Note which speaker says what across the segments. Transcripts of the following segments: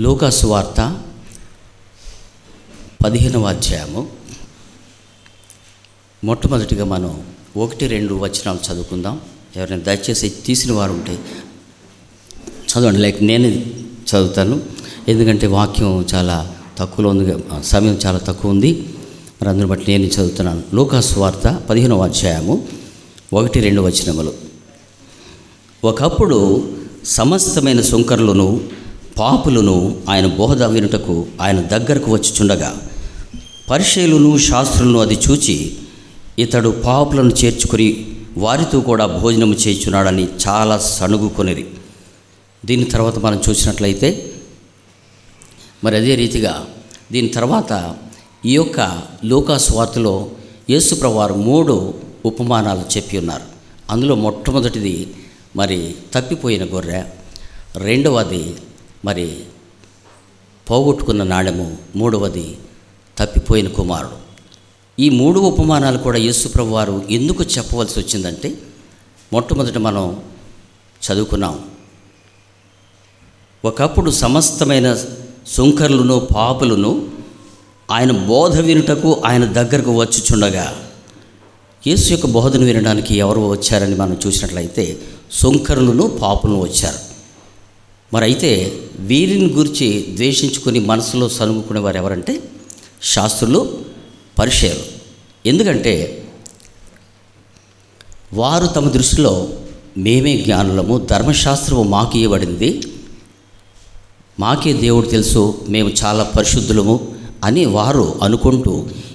Speaker 1: లూకాసు వార్త పదిహేనవ అధ్యాయము. మొట్టమొదటిగా మనం ఒకటి రెండు వచనాలు చదువుకుందాం. ఎవరైనా దయచేసి తీసిన వారు ఉంటే చదవండి. లైక్ నేను చదువుతాను. ఎందుకంటే వాక్యం చాలా తక్కువలో ఉంది. సమయం చాలా తక్కువ ఉంది. మరి అందుని బట్టి నేను చదువుతున్నాను. లూకాసు వార్త పదిహేనవ అధ్యాయము ఒకటి రెండు వచనములు. ఒకప్పుడు సమస్తమైన సుంకర్లను పాపులను ఆయన బోధ వినుటకు ఆయన దగ్గరకు వచ్చుచుండగా పరిశీలును శాస్త్రులను అది చూచి ఇతడు పాపులను చేర్చుకుని వారితో కూడా భోజనం చేయుచున్నాడని చాలా సణుగుకొనిది దీని తర్వాత మనం చూసినట్లయితే మరి అదే రీతిగా దీని తర్వాత ఈ యొక్క లోకాస్వార్తలో యేసుప్రవారు మూడు ఉపమానాలు చెప్పి ఉన్నారు. అందులో మొట్టమొదటిది మరి తప్పిపోయిన గొర్రె రెండవది మరి పోగొట్టుకున్న నాణెము మూడవది తప్పిపోయిన కుమారుడు. ఈ మూడు ఉపమానాలు కూడా యేసుప్రభు వారు ఎందుకు చెప్పవలసి వచ్చిందంటే మొట్టమొదట మనం చదువుకున్నాం. ఒకప్పుడు సమస్తమైన సుంకరులను పాపులను ఆయన బోధ వినుటకు ఆయన దగ్గరకు వచ్చుచుండగా యేసు యొక్క బోధను వినడానికి ఎవరు వచ్చారని మనం చూసినట్లయితే సుంకరులను పాపులను వచ్చారు. మరి అయితే వీరిని గురించి ద్వేషించుకుని మనసులో సనుగుకునే వారు ఎవరంటే శాస్త్రులు పరిచయాలు ఎందుకంటే వారు తమ దృష్టిలో మేమే జ్ఞానులము ధర్మశాస్త్రము మాకు ఇవ్వబడింది మాకే దేవుడు తెలుసు మేము చాలా పరిశుద్ధులము అని వారు అనుకుంటూ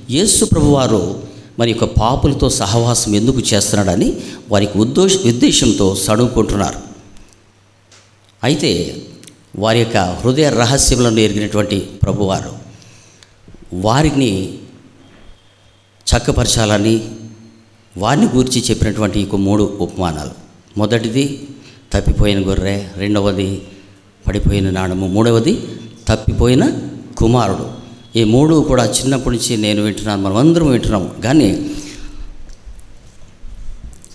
Speaker 1: యేసు ప్రభువారు మరి యొక్క పాపులతో సహవాసం ఎందుకు చేస్తున్నాడని వారికి ఉద్దేశ ఉద్దేశంతో సడుకుంటున్నారు అయితే వారి యొక్క హృదయ రహస్యములను ఎరిగినటువంటి ప్రభువారు. వారిని చక్కపరచాలని వారిని గురించి చెప్పినటువంటి ఈ మూడు ఉపమానాలు. మొదటిది తప్పిపోయిన గొర్రె. రెండవది పడిపోయిన నాణము. మూడవది తప్పిపోయిన కుమారుడు. ఈ మూడు కూడా చిన్నప్పటి నుంచి నేను వింటున్నాను మనం అందరం వింటున్నాము. కానీ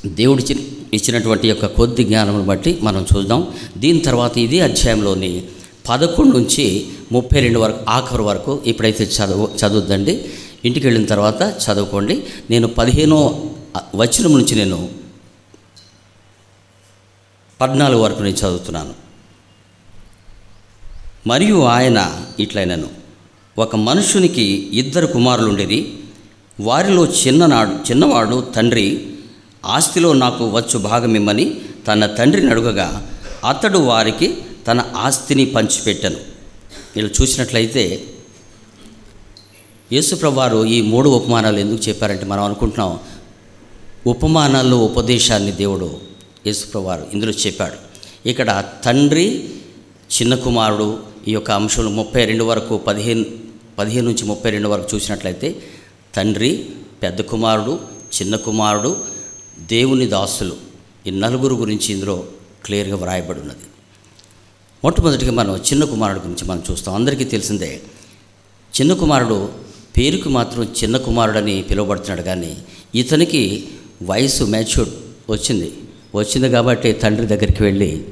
Speaker 1: దేవుడి చి- ఇచ్చినటువంటి యొక్క కొద్ది జ్ఞానమును బట్టి మనం చూద్దాం. దీని తర్వాత ఇది అధ్యాయంలోని పదకొండు నుంచి ముప్పై రెండు వరకు ఆఖరు వరకు ఇప్పుడైతే చదువు చదువుద్దండి. ఇంటికి వెళ్ళిన తర్వాత చదువుకోండి. నేను పదిహేనో వచనం నుంచి నేను పద్నాలుగు వరకు నేను చదువుతున్నాను. మరియు ఆయన ఇట్లైనను ఒక మనుషునికి ఇద్దరు కుమారులుండిరి. వారిలో చిన్ననాడు చిన్నవాడు తండ్రి ఆస్తిలో నాకు వచ్చు భాగమిమ్మని తన తండ్రిని అడుగగా అతడు వారికి తన ఆస్తిని పంచిపెట్టను. వీళ్ళు చూసినట్లయితే యేసుప్రభువారు ఈ మూడు ఉపమానాలు ఎందుకు చెప్పారంటే మనం అనుకుంటున్నాం ఉపమానాల్లో ఉపదేశాన్ని దేవుడు యేసుప్రభువారు ఇందులో చెప్పాడు. ఇక్కడ తండ్రి చిన్న కుమారుడు ఈ యొక్క అంశంలో ముప్పై రెండు వరకు పదిహేను పదిహేను నుంచి ముప్పై రెండు వరకు చూసినట్లయితే తండ్రి పెద్ద కుమారుడు చిన్న కుమారుడు దేవుని దాసులు ఈ నలుగురు గురించి ఇందులో క్లియర్గా వ్రాయబడి ఉన్నది. మొట్టమొదటిగా మనం చిన్న కుమారుడు గురించి మనం చూస్తాం. అందరికీ తెలిసిందే చిన్న కుమారుడు పేరుకు మాత్రం చిన్న కుమారుడని పిలువబడుతున్నాడు. కానీ ఇతనికి వయసు మెచ్యూర్డ్ వచ్చింది. వచ్చింది కాబట్టి తండ్రి దగ్గరికి వెళ్ళి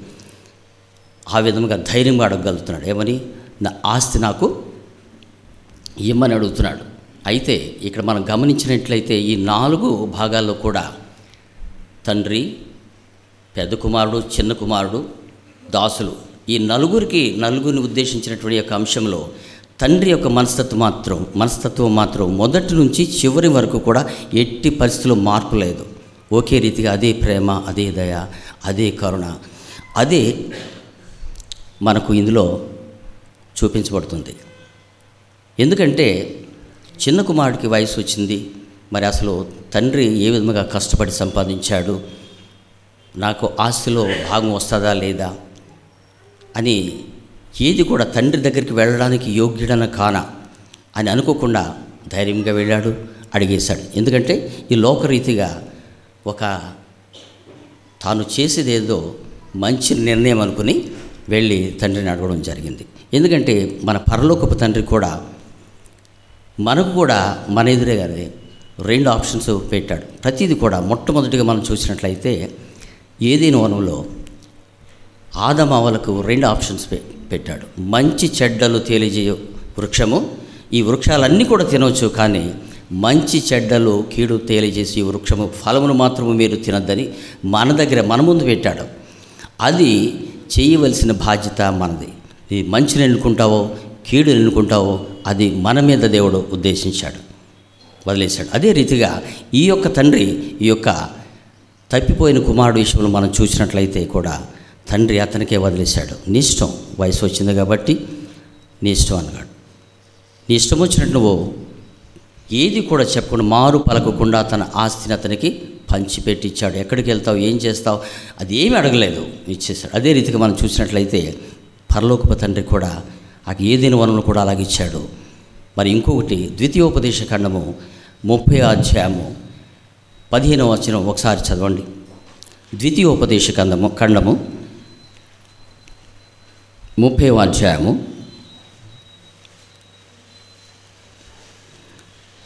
Speaker 1: ఆ విధంగా ధైర్యంగా అడగగలుగుతున్నాడు. ఏమని? నా ఆస్తి నాకు ఇమ్మని అడుగుతున్నాడు. అయితే ఇక్కడ మనం గమనించినట్లయితే ఈ నాలుగు భాగాల్లో కూడా తండ్రి పెద్ద కుమారుడు చిన్న కుమారుడు దాసులు. ఈ నలుగురికి నలుగురిని ఉద్దేశించినటువంటి యొక్క అంశంలో తండ్రి యొక్క మనస్తత్వం మాత్రం మనస్తత్వం మాత్రం మొదటి నుంచి చివరి వరకు కూడా ఎట్టి పరిస్థితుల్లో మార్పు లేదు. ఒకే రీతిగా అదే ప్రేమ అదే దయ అదే కరుణ. అదే మనకు ఇందులో చూపించబడుతుంది. ఎందుకంటే చిన్న కుమారుడికి వయసు వచ్చింది. మరి అసలు తండ్రి ఏ విధంగా కష్టపడి సంపాదించాడు? నాకు ఆస్తిలో భాగం వస్తుందా లేదా? అని ఏది కూడా తండ్రి దగ్గరికి వెళ్ళడానికి యోగ్యుడన కానా అని అనుకోకుండా ధైర్యంగా వెళ్ళాడు అడిగేశాడు. ఎందుకంటే ఈ లోకరీతిగా ఒక తాను చేసేదేదో మంచి నిర్ణయం అనుకుని వెళ్ళి తండ్రిని అడగడం జరిగింది. ఎందుకంటే మన పరలోకపు తండ్రి కూడా మనకు కూడా మన ఎదురేగానే రెండు ఆప్షన్స్ పెట్టాడు. ప్రతిదీ కూడా మొట్టమొదటిగా మనం చూసినట్లయితే ఏదైనా వనంలో ఆదమావలకు రెండు ఆప్షన్స్ పె పెట్టాడు. మంచి చెడ్డలు తెలియజేయ వృక్షము ఈ వృక్షాలన్నీ కూడా తినవచ్చు కానీ మంచి చెడ్డలు కీడు తేలిజేసి ఈ వృక్షము ఫలమును మాత్రము మీరు తినద్దని మన దగ్గర మన ముందు పెట్టాడు. అది చేయవలసిన బాధ్యత మనది. ఈ మంచిని ఎన్నుకుంటావో కీడు ఎన్నుకుంటావో అది మన మీద దేవుడు ఉద్దేశించాడు. వదిలేశాడు. అదే రీతిగా ఈ యొక్క తండ్రి ఈ యొక్క తప్పిపోయిన కుమారుడు విషయంలో మనం చూసినట్లయితే కూడా తండ్రి అతనికే వదిలేశాడు. నీ ఇష్టం వయసు వచ్చింది కాబట్టి నీ ఇష్టం అన్నాడు. నీ ఇష్టం వచ్చినట్టు నువ్వు ఏది కూడా చెప్పకుండా మారు పలకకుండా తన ఆస్తిని అతనికి పంచిపెట్టి ఇచ్చాడు. ఎక్కడికి వెళ్తావు? ఏం చేస్తావు? అది ఏమీ అడగలేదు. ఇచ్చేశాడు. అదే రీతిగా మనం చూసినట్లయితే పరలోకప తండ్రి కూడా ఆ ఏదైనా వనరులు కూడా అలాగే ఇచ్చాడు. మరి ఇంకొకటి ద్వితీయోపదేశ ఖండము ముప్పై అధ్యాయము పదిహేనవ వచనం ఒకసారి చదవండి. ద్వితీయోపదేశ ఖండము ఖండము ముప్పై అధ్యాయము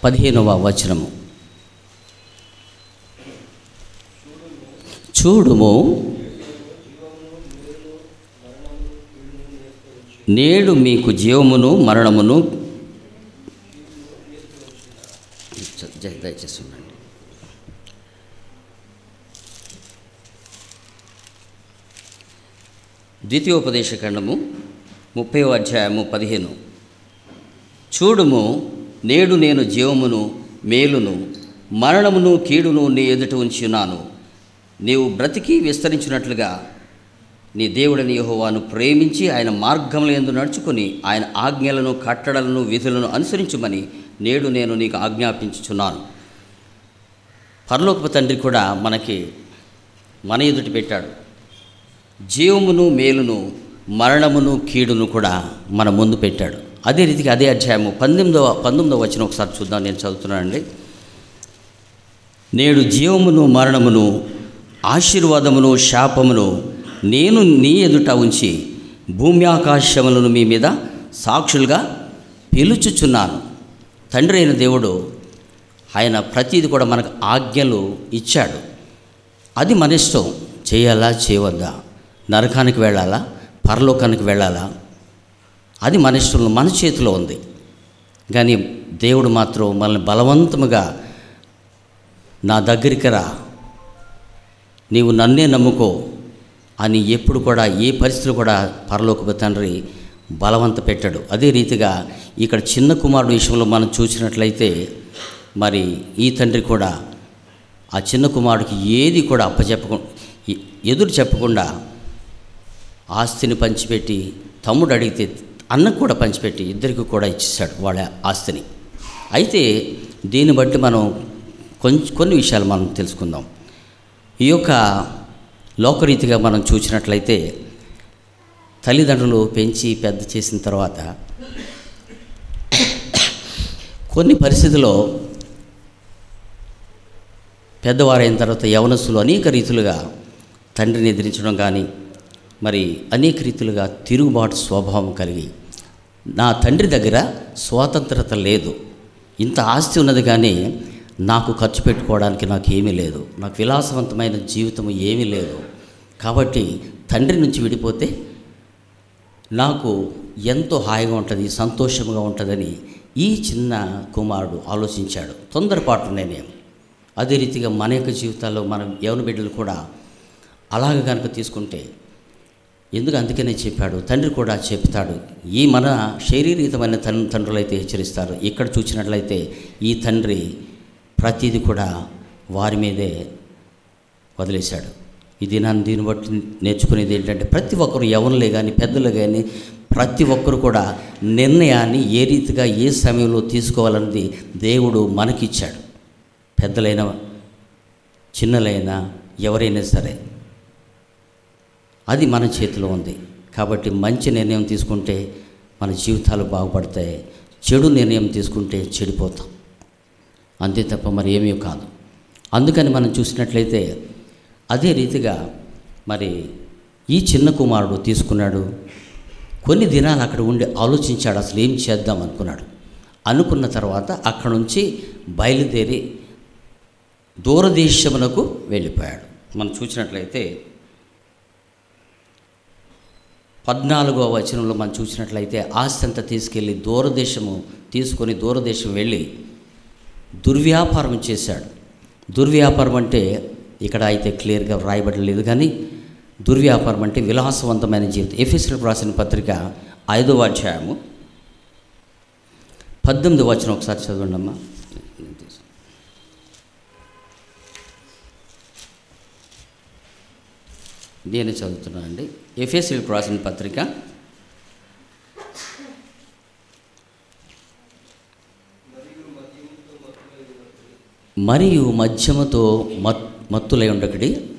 Speaker 1: పదిహేనవ వచనము. చూడుము నేడు మీకు జీవమును మరణమును జ- ఉండండి ద్వితీయోపదేశ ఖండము ముప్పై అధ్యాయము పదిహేను. చూడుము నేడు నేను జీవమును మేలును మరణమును కీడును నీ ఎదుట ఉంచున్నాను నీవు బ్రతికి విస్తరించినట్లుగా నీ దేవుడని యహోవాను ప్రేమించి ఆయన మార్గములు ఎందు నడుచుకొని ఆయన ఆజ్ఞలను కట్టడలను విధులను అనుసరించుమని నేడు నేను నీకు ఆజ్ఞాపించుచున్నాను. పరలోకపు తండ్రి కూడా మనకి మన ఎదుట పెట్టాడు. జీవమును మేలును మరణమును కీడును కూడా మన ముందు పెట్టాడు. అదే రీతికి అదే అధ్యాయము పంతొమ్మిదవ పంతొమ్మిదవ వచ్చిన ఒకసారి చూద్దాం నేను చదువుతున్నానండి. నేడు జీవమును మరణమును ఆశీర్వాదమును శాపమును నేను నీ ఎదుట ఉంచి భూమి ఆకాశములను మీ మీద సాక్షులుగా పిలుచుచున్నాను. తండ్రి అయిన దేవుడు ఆయన ప్రతిది కూడా మనకు ఆజ్ఞలు ఇచ్చాడు. అది మన ఇష్టం. చేయాలా చేయవద్దా? నరకానికి వెళ్ళాలా? పరలోకానికి వెళ్ళాలా? అది మన ఇష్టంలో మన చేతిలో ఉంది. కానీ దేవుడు మాత్రం మనల్ని బలవంతముగా నా దగ్గరికి రా. నీవు నన్నే నమ్ముకో అని ఎప్పుడు కూడా ఏ పరిస్థితులు కూడా పరలోకపు తండ్రి బలవంత పెట్టాడు. అదే రీతిగా ఇక్కడ చిన్న కుమారుడు విషయంలో మనం చూసినట్లయితే మరి ఈ తండ్రి కూడా ఆ చిన్న కుమారుడికి ఏది కూడా అప్పచెప్పకుండా ఎదురు చెప్పకుండా ఆస్తిని పంచిపెట్టి తమ్ముడు అడిగితే అన్నకు కూడా పంచిపెట్టి ఇద్దరికి కూడా ఇచ్చేసాడు వాళ్ళ ఆస్తిని. అయితే దీన్ని బట్టి మనం కొంచెం కొన్ని విషయాలు మనం తెలుసుకుందాం. ఈ యొక్క లోకరీతిగా మనం చూసినట్లయితే తల్లిదండ్రులు పెంచి పెద్ద చేసిన తర్వాత కొన్ని పరిస్థితుల్లో పెద్దవారైన తర్వాత యవనస్సులు అనేక రీతులుగా తండ్రిని ఎదిరించడం కానీ మరి అనేక రీతులుగా తిరుగుబాటు స్వభావం కలిగి నా తండ్రి దగ్గర స్వాతంత్రత లేదు. ఇంత ఆస్తి ఉన్నది కానీ నాకు ఖర్చు పెట్టుకోవడానికి నాకు ఏమీ లేదు. నాకు విలాసవంతమైన జీవితం ఏమీ లేదు. కాబట్టి తండ్రి నుంచి విడిపోతే నాకు ఎంతో హాయిగా ఉంటుంది సంతోషంగా ఉంటుందని ఈ చిన్న కుమారుడు ఆలోచించాడు. తొందరపాటు నేనేం అదే రీతిగా మన యొక్క జీవితాల్లో మనం యవన బిడ్డలు కూడా అలాగ కనుక తీసుకుంటే ఎందుకు అందుకనే చెప్పాడు? తండ్రి కూడా చెప్తాడు ఈ మన శారీరకమైన తన్ తండ్రులు అయితే హెచ్చరిస్తారు. ఇక్కడ చూసినట్లయితే ఈ తండ్రి ప్రతిదీ కూడా వారి మీదే వదిలేశాడు. ఈ దినాన్ని దీన్ని బట్టి నేర్చుకునేది ఏంటంటే ప్రతి ఒక్కరు యవనులే కానీ పెద్దలు కానీ ప్రతి ఒక్కరు కూడా నిర్ణయాన్ని ఏ రీతిగా ఏ సమయంలో తీసుకోవాలన్నది దేవుడు మనకిచ్చాడు. పెద్దలైన చిన్నలైనా ఎవరైనా సరే అది మన చేతిలో ఉంది. కాబట్టి మంచి నిర్ణయం తీసుకుంటే మన జీవితాలు బాగుపడతాయి. చెడు నిర్ణయం తీసుకుంటే చెడిపోతాం. అంతే తప్ప మరి ఏమీ కాదు. అందుకని మనం చూసినట్లయితే అదే రీతిగా మరి ఈ చిన్న కుమారుడు తీసుకున్నాడు. కొన్ని దినాలు అక్కడ ఉండి ఆలోచించాడు అసలు ఏం చేద్దాం అనుకున్నాడు. అనుకున్న తర్వాత అక్కడ నుంచి బయలుదేరి దూరదేశమునకు వెళ్ళిపోయాడు. మనం చూసినట్లయితే పద్నాలుగో వచనంలో మనం చూసినట్లయితే ఆస్తి అంతా తీసుకెళ్ళి దూరదేశము తీసుకొని దూరదేశం వెళ్ళి దుర్వ్యాపారం చేశాడు. దుర్వ్యాపారం అంటే ఇక్కడ అయితే క్లియర్గా వ్రాయబడలేదు కానీ దుర్వ్యాపారం అంటే విలాసవంతమైన జీవితం. ఎఫీసీలకు రాసిన పత్రిక ఐదవ అధ్యాయము పద్దెనిమిది వచనం ఒకసారి చదవండి అమ్మా నేను చదువుతున్నాను అండి. ఎఫ్ఎస్సీలకు రాసిన పత్రిక. మరియు మద్యముతో మత్ మత్తులై ఉండకడి.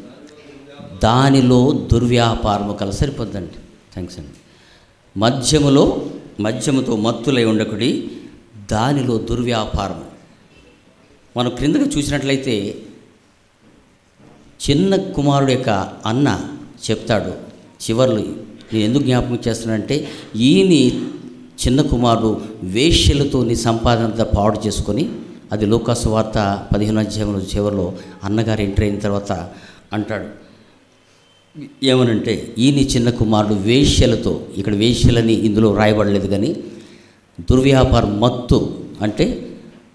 Speaker 1: దానిలో దుర్వ్యాపారము కల సరిపోద్దండి. థ్యాంక్స్ అండి. మద్యములో మద్యముతో మత్తులై ఉండకుడి దానిలో దుర్వ్యాపారం మనం క్రిందగా చూసినట్లయితే చిన్న కుమారుడు యొక్క అన్న చెప్తాడు. చివర్లు నేను ఎందుకు జ్ఞాపకం చేస్తున్నానంటే ఈయని చిన్న కుమారుడు వేష్యలతో నీ సంపాదనంతా పాడు చేసుకొని అది లోకాసు వార్త పదిహేను అధ్యాయంలో చివరిలో అన్నగారు ఎంటర్ అయిన తర్వాత అంటాడు. ఏమనంటే ఈయన చిన్న కుమారుడు వేష్యలతో ఇక్కడ వేష్యలని ఇందులో రాయబడలేదు కానీ దుర్వ్యాపారం మత్తు అంటే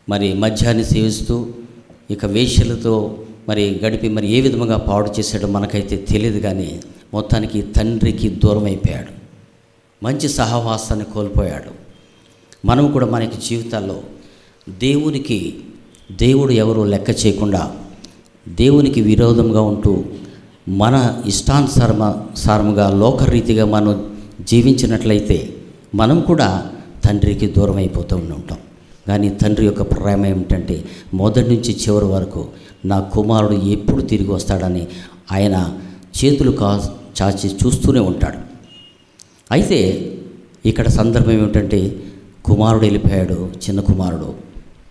Speaker 1: మరి మద్యాన్ని సేవిస్తూ ఇక వేష్యలతో మరి గడిపి మరి ఏ విధంగా పాడు చేశాడో మనకైతే తెలియదు కానీ మొత్తానికి తండ్రికి దూరం అయిపోయాడు మంచి సహవాసాన్ని కోల్పోయాడు. మనం కూడా మనకి జీవితాల్లో దేవునికి దేవుడు ఎవరో లెక్క చేయకుండా దేవునికి విరోధంగా ఉంటూ మన ఇష్టానుసారమ సారముగా లోకరీతిగా మనం జీవించినట్లయితే మనం కూడా తండ్రికి దూరం అయిపోతూ ఉంటాం. కానీ తండ్రి యొక్క ప్రేమ ఏమిటంటే మొదటి నుంచి చివరి వరకు నా కుమారుడు ఎప్పుడు తిరిగి వస్తాడని ఆయన చేతులు కా చాచి చూస్తూనే ఉంటాడు. అయితే ఇక్కడ సందర్భం ఏమిటంటే కుమారుడు వెళ్ళిపోయాడు చిన్న కుమారుడు.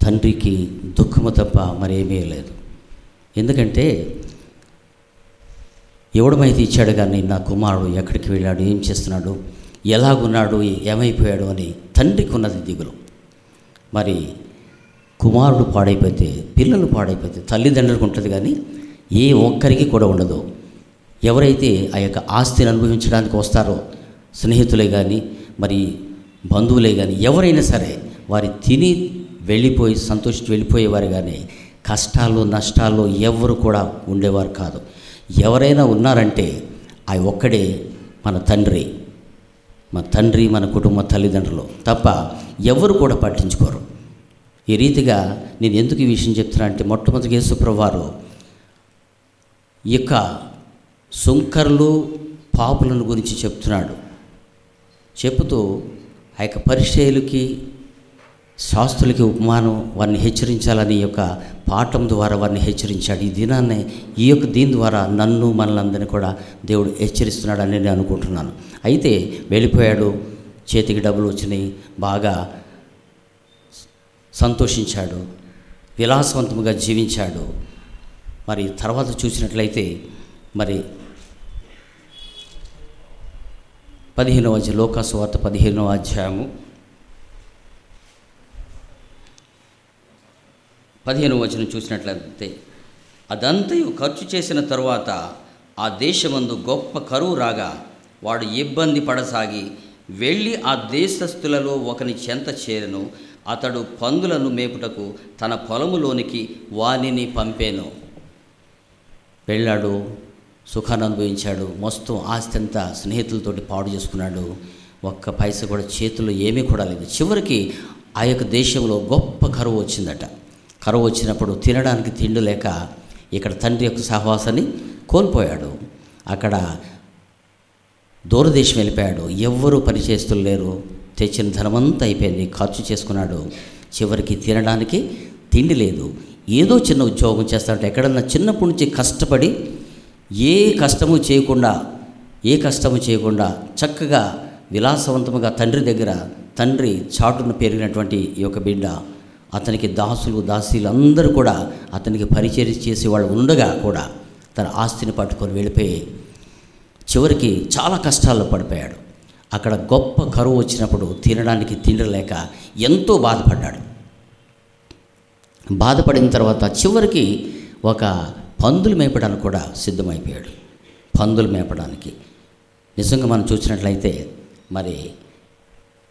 Speaker 1: తండ్రికి దుఃఖము తప్ప మరేమీ లేదు. ఎందుకంటే ఎవడమైతే ఇచ్చాడు కానీ నా కుమారుడు ఎక్కడికి వెళ్ళాడు ఏం చేస్తున్నాడు ఎలాగున్నాడు ఏమైపోయాడు అని తండ్రికి ఉన్నది దిగులు. మరి కుమారుడు పాడైపోతే పిల్లలు పాడైపోతే తల్లిదండ్రులకు ఉంటుంది కానీ ఏ ఒక్కరికి కూడా ఉండదు. ఎవరైతే ఆ యొక్క ఆస్తిని అనుభవించడానికి వస్తారో స్నేహితులే కానీ మరి బంధువులే కానీ ఎవరైనా సరే వారి తిని వెళ్ళిపోయి సంతోషించి వెళ్ళిపోయేవారు కానీ కష్టాలు నష్టాలు ఎవరు కూడా ఉండేవారు కాదు. ఎవరైనా ఉన్నారంటే ఆ ఒక్కడే మన తండ్రి మన తండ్రి మన కుటుంబ తల్లిదండ్రులు తప్ప ఎవరు కూడా పట్టించుకోరు. ఈ రీతిగా నేను ఎందుకు ఈ విషయం చెప్తున్నా అంటే మొట్టమొదటి యేసుప్రభువారు ఈ యొక్క సుంకర్లు పాపులను గురించి చెప్తున్నాడు. చెబుతూ ఆ యొక్క పరిచయులకి శాస్త్రులకి ఉపమానం వారిని హెచ్చరించాలని ఈ యొక్క పాఠం ద్వారా వారిని హెచ్చరించాడు. ఈ దినాన్ని ఈ యొక్క దీని ద్వారా నన్ను మనలందరినీ కూడా దేవుడు హెచ్చరిస్తున్నాడని నేను అనుకుంటున్నాను. అయితే వెళ్ళిపోయాడు చేతికి డబ్బులు వచ్చినాయి బాగా సంతోషించాడు విలాసవంతముగా జీవించాడు. మరి తర్వాత చూసినట్లయితే మరి పదిహేనవ అధ్యాయం లోకాసు వార్త పదిహేనవ అధ్యాయము పదిహేను వచనం చూసినట్లయితే అదంతయు ఖర్చు చేసిన తరువాత ఆ దేశమందు గొప్ప కరువు రాగా వాడు ఇబ్బంది పడసాగి వెళ్ళి ఆ దేశస్థులలో ఒకని చెంత చేరను. అతడు పందులను మేపుటకు తన పొలములోనికి వానిని పంపేను. వెళ్ళాడు సుఖాన్ని అనుభవించాడు మొత్తం ఆస్తి అంతా స్నేహితులతోటి పాడు చేసుకున్నాడు. ఒక్క పైస కూడా చేతుల్లో ఏమీ కూడా లేదు. చివరికి ఆ యొక్క దేశంలో గొప్ప కరువు వచ్చిందట. కరువు వచ్చినప్పుడు తినడానికి తిండి లేక ఇక్కడ తండ్రి యొక్క సహవాసాన్ని కోల్పోయాడు. అక్కడ దూరదేశం వెళ్ళిపోయాడు. ఎవ్వరూ పనిచేస్తులు లేరు. తెచ్చిన ధనమంతా అయిపోయింది. ఖర్చు చేసుకున్నాడు. చివరికి తినడానికి తిండి లేదు. ఏదో చిన్న ఉద్యోగం చేస్తాడంటే ఎక్కడన్నా చిన్నప్పటి నుంచి కష్టపడి ఏ కష్టము చేయకుండా ఏ కష్టము చేయకుండా చక్కగా విలాసవంతముగా తండ్రి దగ్గర తండ్రి చాటును పెరిగినటువంటి ఈ యొక్క బిడ్డ అతనికి దాసులు దాసీలు అందరూ కూడా అతనికి పరిచయం చేసేవాళ్ళు ఉండగా కూడా తన ఆస్తిని పట్టుకొని వెళ్ళిపోయి చివరికి చాలా కష్టాల్లో పడిపోయాడు. అక్కడ గొప్ప కరువు వచ్చినప్పుడు తినడానికి తిండి లేక ఎంతో బాధపడ్డాడు. బాధపడిన తర్వాత చివరికి ఒక పందులు మేపడానికి కూడా సిద్ధమైపోయాడు. పందులు మేపడానికి. నిజంగా మనం చూసినట్లయితే మరి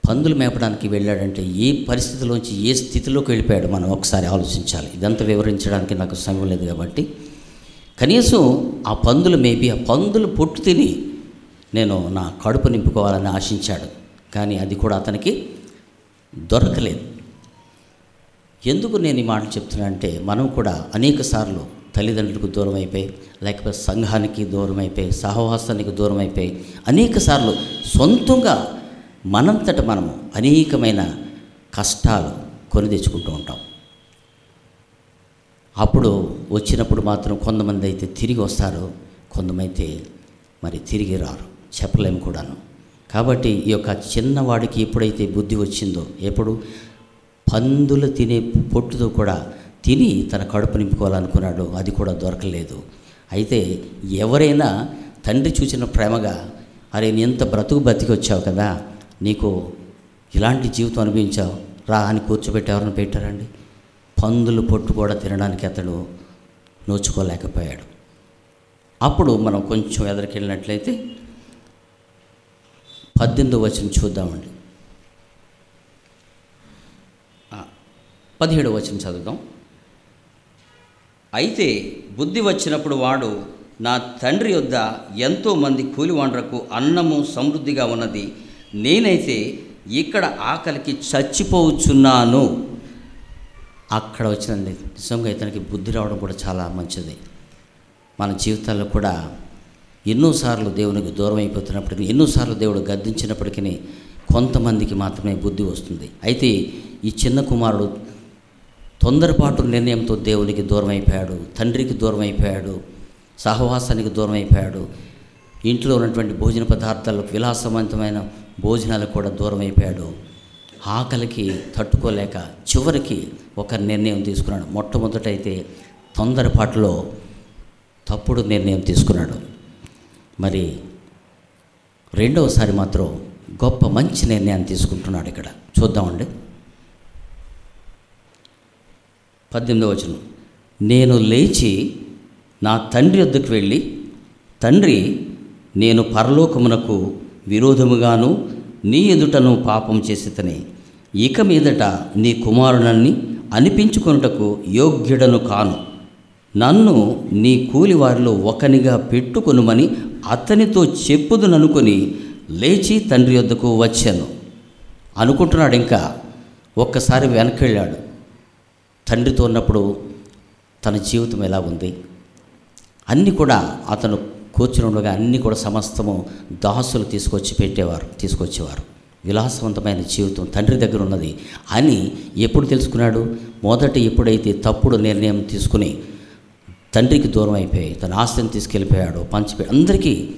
Speaker 1: పందులు మేపడానికి వెళ్ళాడంటే ఏ పరిస్థితిలోంచి ఏ స్థితిలోకి వెళ్ళిపోయాడు మనం ఒకసారి ఆలోచించాలి. ఇదంతా వివరించడానికి నాకు సమయం లేదు కాబట్టి. కనీసం ఆ పందులు మేపి ఆ పందులు పొట్టు తిని నేను నా కడుపు నింపుకోవాలని ఆశించాడు. కానీ అది కూడా అతనికి దొరకలేదు. ఎందుకు నేను ఈ మాటలు చెప్తున్నా అంటే మనం కూడా అనేక సార్లు తల్లిదండ్రులకు దూరం అయిపోయి లేకపోతే సంఘానికి దూరం అయిపోయి సహవాసానికి దూరం అయిపోయి అనేక సార్లు సొంతంగా మనంతట మనము అనేకమైన కష్టాలు కొని తెచ్చుకుంటూ ఉంటాం. అప్పుడు వచ్చినప్పుడు మాత్రం కొంతమంది అయితే తిరిగి వస్తారు కొంతమైతే మరి తిరిగి రారు. చెప్పలేము కూడాను. కాబట్టి ఈ యొక్క చిన్నవాడికి ఎప్పుడైతే బుద్ధి వచ్చిందో ఎప్పుడు? పందులు తినే పొట్టుతో కూడా తిని తన కడుపు నింపుకోవాలనుకున్నాడు అది కూడా దొరకలేదు. అయితే ఎవరైనా తండ్రి చూసిన ప్రేమగా అరే నీ ఎంత బ్రతుకు బతికి వచ్చావు కదా నీకు ఇలాంటి జీవితం అనిపించావు రా అని కూర్చోబెట్టి ఎవరిని పెట్టారండి? పందులు పొట్టు కూడా తినడానికి అతడు నోచుకోలేకపోయాడు. అప్పుడు మనం కొంచెం ఎదరికెళ్ళినట్లయితే పద్దెనిమిదో వచనం చూద్దామండి. పదిహేడు వచనం చదువుదాం. అయితే బుద్ధి వచ్చినప్పుడు వాడు నా తండ్రి యొద్ద ఎంతోమంది కూలివాండ్రకు అన్నము సమృద్ధిగా ఉన్నది నేనైతే ఇక్కడ ఆకలికి చచ్చిపోవచ్చున్నాను అక్కడ వచ్చిన నిజంగా ఇతనికి బుద్ధి రావడం కూడా చాలా మంచిది. మన జీవితాల్లో కూడా ఎన్నోసార్లు దేవునికి దూరం అయిపోతున్నప్పటికీ ఎన్నోసార్లు దేవుడు గద్దించినప్పటికీ కొంతమందికి మాత్రమే బుద్ధి వస్తుంది. అయితే ఈ చిన్న కుమారుడు తొందరపాటు నిర్ణయంతో దేవునికి దూరం అయిపోయాడు తండ్రికి దూరం అయిపోయాడు సహవాసానికి దూరం అయిపోయాడు ఇంట్లో ఉన్నటువంటి భోజన పదార్థాలకు విలాసవంతమైన భోజనాలకు కూడా దూరం అయిపోయాడు ఆకలికి తట్టుకోలేక చివరికి ఒక నిర్ణయం తీసుకున్నాడు. మొట్టమొదటైతే తొందరపాటులో తప్పుడు నిర్ణయం తీసుకున్నాడు. మరి రెండవసారి మాత్రం గొప్ప మంచి నిర్ణయాన్ని తీసుకుంటున్నాడు ఇక్కడ. చూద్దామండి. పద్దెనిమిదవ వచనం. నేను లేచి నా తండ్రి వద్దకు వెళ్ళి తండ్రి నేను పరలోకమునకు విరోధముగాను నీ ఎదుటను పాపం చేసితని ఇక మీదట నీ కుమారునన్ని అనిపించుకొనుటకు యోగ్యుడను కాను. నన్ను నీ కూలివారిలో ఒకనిగా పెట్టుకొనుమని అతనితో చెప్పుదుననుకొని లేచి తండ్రి వద్దకు వచ్చాను. అనుకుంటున్నాడు ఇంకా ఒక్కసారి వెనక్కి వెళ్ళాడు తండ్రితో ఉన్నప్పుడు తన జీవితం ఎలా ఉంది? అన్నీ కూడా అతను కూర్చుని ఉండగా అన్నీ కూడా సమస్తము దాసులు తీసుకొచ్చి పెట్టేవారు తీసుకొచ్చేవారు. విలాసవంతమైన జీవితం తండ్రి దగ్గర ఉన్నది అని ఎప్పుడు తెలుసుకున్నాడు? మొదట ఎప్పుడైతే తప్పుడు నిర్ణయం తీసుకుని తండ్రికి దూరం అయిపోయి తన ఆస్తిని తీసుకెళ్ళిపోయాడు పంచిపె అందరికీ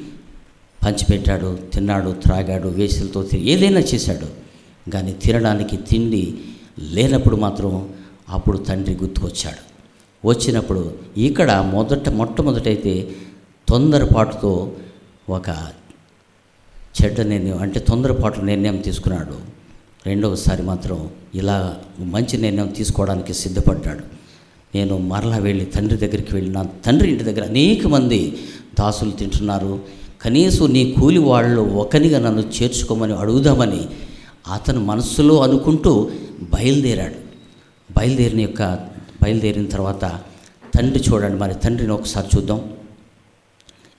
Speaker 1: పంచిపెట్టాడు తిన్నాడు త్రాగాడు వేసులతో ఏదైనా చేశాడు. కానీ తినడానికి తిండి లేనప్పుడు మాత్రం అప్పుడు తండ్రి గుర్తుకొచ్చాడు. వచ్చినప్పుడు ఇక్కడ మొదట మొట్టమొదటైతే తొందరపాటుతో ఒక చెడ్డ నిర్ణయం అంటే తొందరపాటు నిర్ణయం తీసుకున్నాడు. రెండవసారి మాత్రం ఇలా మంచి నిర్ణయం తీసుకోవడానికి సిద్ధపడ్డాడు. నేను మరలా వెళ్ళి తండ్రి దగ్గరికి వెళ్ళి నా తండ్రి ఇంటి దగ్గర అనేక మంది దాసులు తింటున్నారు. కనీసం నీ కూలి వాళ్ళు ఒకనిగా నన్ను చేర్చుకోమని అడుగుదామని అతను మనస్సులో అనుకుంటూ బయలుదేరాడు. బయలుదేరిన యొక్క బయలుదేరిన తర్వాత తండ్రి చూడండి మరి తండ్రిని ఒకసారి చూద్దాం.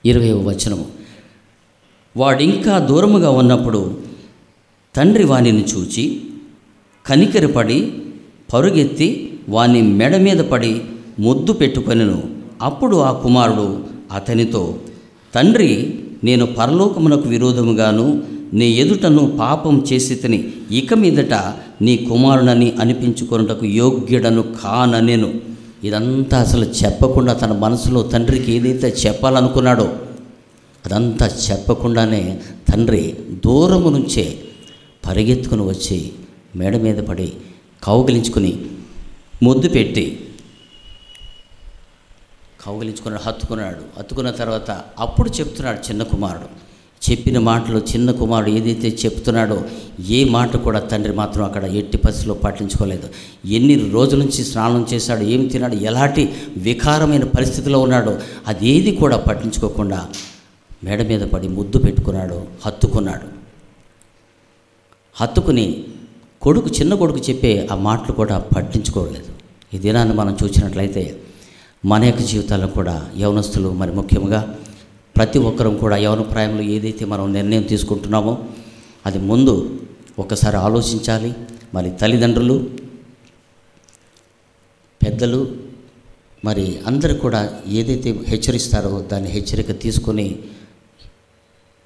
Speaker 1: ఇరవై వచనము. వాడు ఇంకా దూరముగా ఉన్నప్పుడు తండ్రి వాణిని చూచి కనికరపడి పరుగెత్తి వాని మెడ మీద పడి ముద్దు పెట్టుకొనెను. అప్పుడు ఆ కుమారుడు అతనితో తండ్రి నేను పరలోకమునకు విరోధముగాను నీ ఎదుటను పాపం చేసి తిని ఇక మీదట నీ కుమారునని అనిపించుకొనుటకు యోగ్యుడను కాననేను. ఇదంతా అసలు చెప్పకుండా తన మనసులో తండ్రికి ఏదైతే చెప్పాలనుకున్నాడో అదంతా చెప్పకుండానే తండ్రి దూరము నుంచే పరిగెత్తుకుని వచ్చి మేడ మీద పడి కౌగిలించుకుని ముద్దు పెట్టి కౌగిలించుకున్నాడు హత్తుకున్నాడు. హత్తుకున్న తర్వాత అప్పుడు చెప్తున్నాడు చిన్న కుమారుడు. చెప్పిన మాటలు చిన్న కుమారుడు ఏదైతే చెప్తున్నాడో ఏ మాట కూడా తండ్రి మాత్రం అక్కడ ఎట్టి పరిస్థితిలో పాటించుకోలేదు ఎన్ని రోజుల నుంచి స్నానం చేశాడు ఏం తిన్నాడు ఎలాంటి వికారమైన పరిస్థితిలో ఉన్నాడో అదేది కూడా పట్టించుకోకుండా మెడ మీద పడి ముద్దు పెట్టుకున్నాడు హత్తుకున్నాడు. హత్తుకుని కొడుకు చిన్న కొడుకు చెప్పే ఆ మాటలు కూడా పట్టించుకోలేదు. ఈ దినాన్ని మనం చూసినట్లయితే మన యొక్క జీవితాల్లో కూడా యవనస్తులు మరి ముఖ్యంగా ప్రతి ఒక్కరం కూడా యవన ప్రాయంలో ఏదైతే మనం నిర్ణయం తీసుకుంటున్నామో అది ముందు ఒకసారి ఆలోచించాలి. మరి తల్లిదండ్రులు పెద్దలు మరి అందరూ కూడా ఏదైతే హెచ్చరిస్తారో దాన్ని హెచ్చరిక తీసుకొని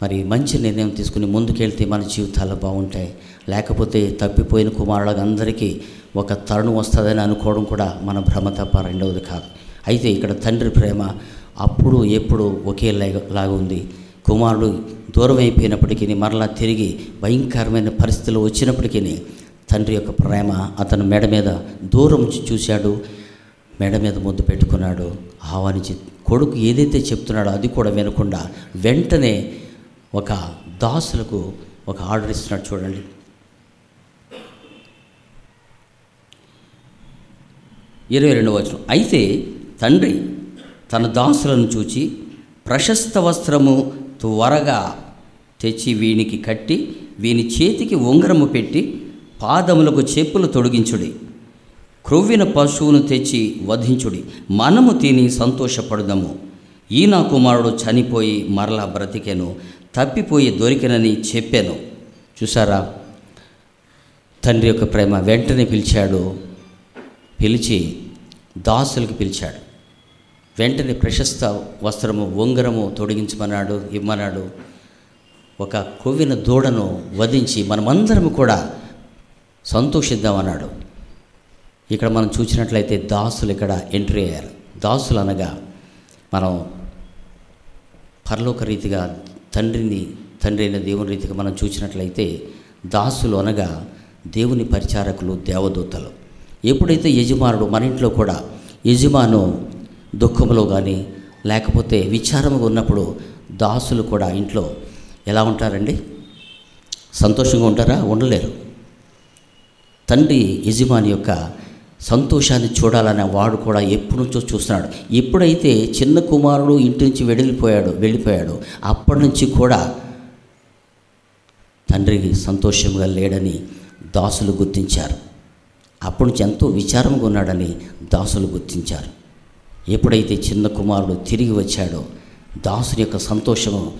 Speaker 1: మరి మంచి నిర్ణయం తీసుకుని ముందుకెళ్తే మన జీవితాలు బాగుంటాయి. లేకపోతే తప్పిపోయిన కుమారులకు అందరికీ ఒక తరుణం వస్తుందని అనుకోవడం కూడా మన భ్రమ తప్ప రెండవది కాదు. అయితే ఇక్కడ తండ్రి ప్రేమ అప్పుడు ఎప్పుడు ఒకేలాగా లాగా ఉంది. కుమారుడు దూరం అయిపోయినప్పటికీ మరలా తిరిగి భయంకరమైన పరిస్థితులు వచ్చినప్పటికీ తండ్రి యొక్క ప్రేమ అతను మెడ మీద దూరం చూశాడు. మెడ మీద ముద్దు పెట్టుకున్నాడు. ఆహ్వానించి కొడుకు ఏదైతే చెప్తున్నాడో అది కూడా వినకుండా వెంటనే ఒక దాసులకు ఒక ఆర్డర్ ఇస్తున్నాడు చూడండి. ఇరవై రెండవ వచనం. అయితే తండ్రి తన దాసులను చూచి ప్రశస్త వస్త్రము త్వరగా తెచ్చి వీనికి కట్టి వీని చేతికి ఉంగరము పెట్టి పాదములకు చెప్పులు తొడిగించుడి. క్రొవ్విన పశువును తెచ్చి వధించుడి. మనము తిని సంతోషపడదాము. ఈ నా కుమారుడు చనిపోయి మరలా బ్రతికెను. తప్పిపోయి దొరికినని చెప్పాను. చూసారా? తండ్రి యొక్క ప్రేమ వెంటనే పిలిచాడు. పిలిచి దాసులకు పిలిచాడు. వెంటనే ప్రశస్త వస్త్రము ఉంగరము తొడిగించమన్నాడు ఇమ్మన్నాడు. ఒక కొవ్విన దూడను వధించి మనమందరము కూడా సంతోషిద్దామన్నాడు. ఇక్కడ మనం చూసినట్లయితే దాసులు ఇక్కడ ఎంట్రీ అయ్యారు. దాసులు అనగా మనం పరలోక రీతిగా తండ్రిని తండ్రి అయిన దేవుని రీతిగా మనం చూసినట్లయితే దాసులు అనగా దేవుని పరిచారకులు దేవదూతలు. ఎప్పుడైతే యజమానుడు మన ఇంట్లో కూడా యజమాను దుఃఖంలో కానీ లేకపోతే విచారముగా ఉన్నప్పుడు దాసులు కూడా ఇంట్లో ఎలా ఉంటారండి? సంతోషంగా ఉంటారా? ఉండలేరు. తండ్రి యజమాని యొక్క సంతోషాన్ని చూడాలనే వాడు కూడా ఎప్పటి నుంచో చూస్తున్నాడు. ఎప్పుడైతే చిన్న కుమారుడు ఇంటి నుంచి వెళ్ళిపోయాడు వెళ్ళిపోయాడు అప్పటి నుంచి కూడా తండ్రికి సంతోషంగా లేడని దాసులు గుర్తించారు. అప్పటి నుంచి ఎంతో విచారంగా ఉన్నాడని దాసులు గుర్తించారు. ఎప్పుడైతే చిన్న కుమారుడు తిరిగి వచ్చాడో దాసుని యొక్క సంతోషము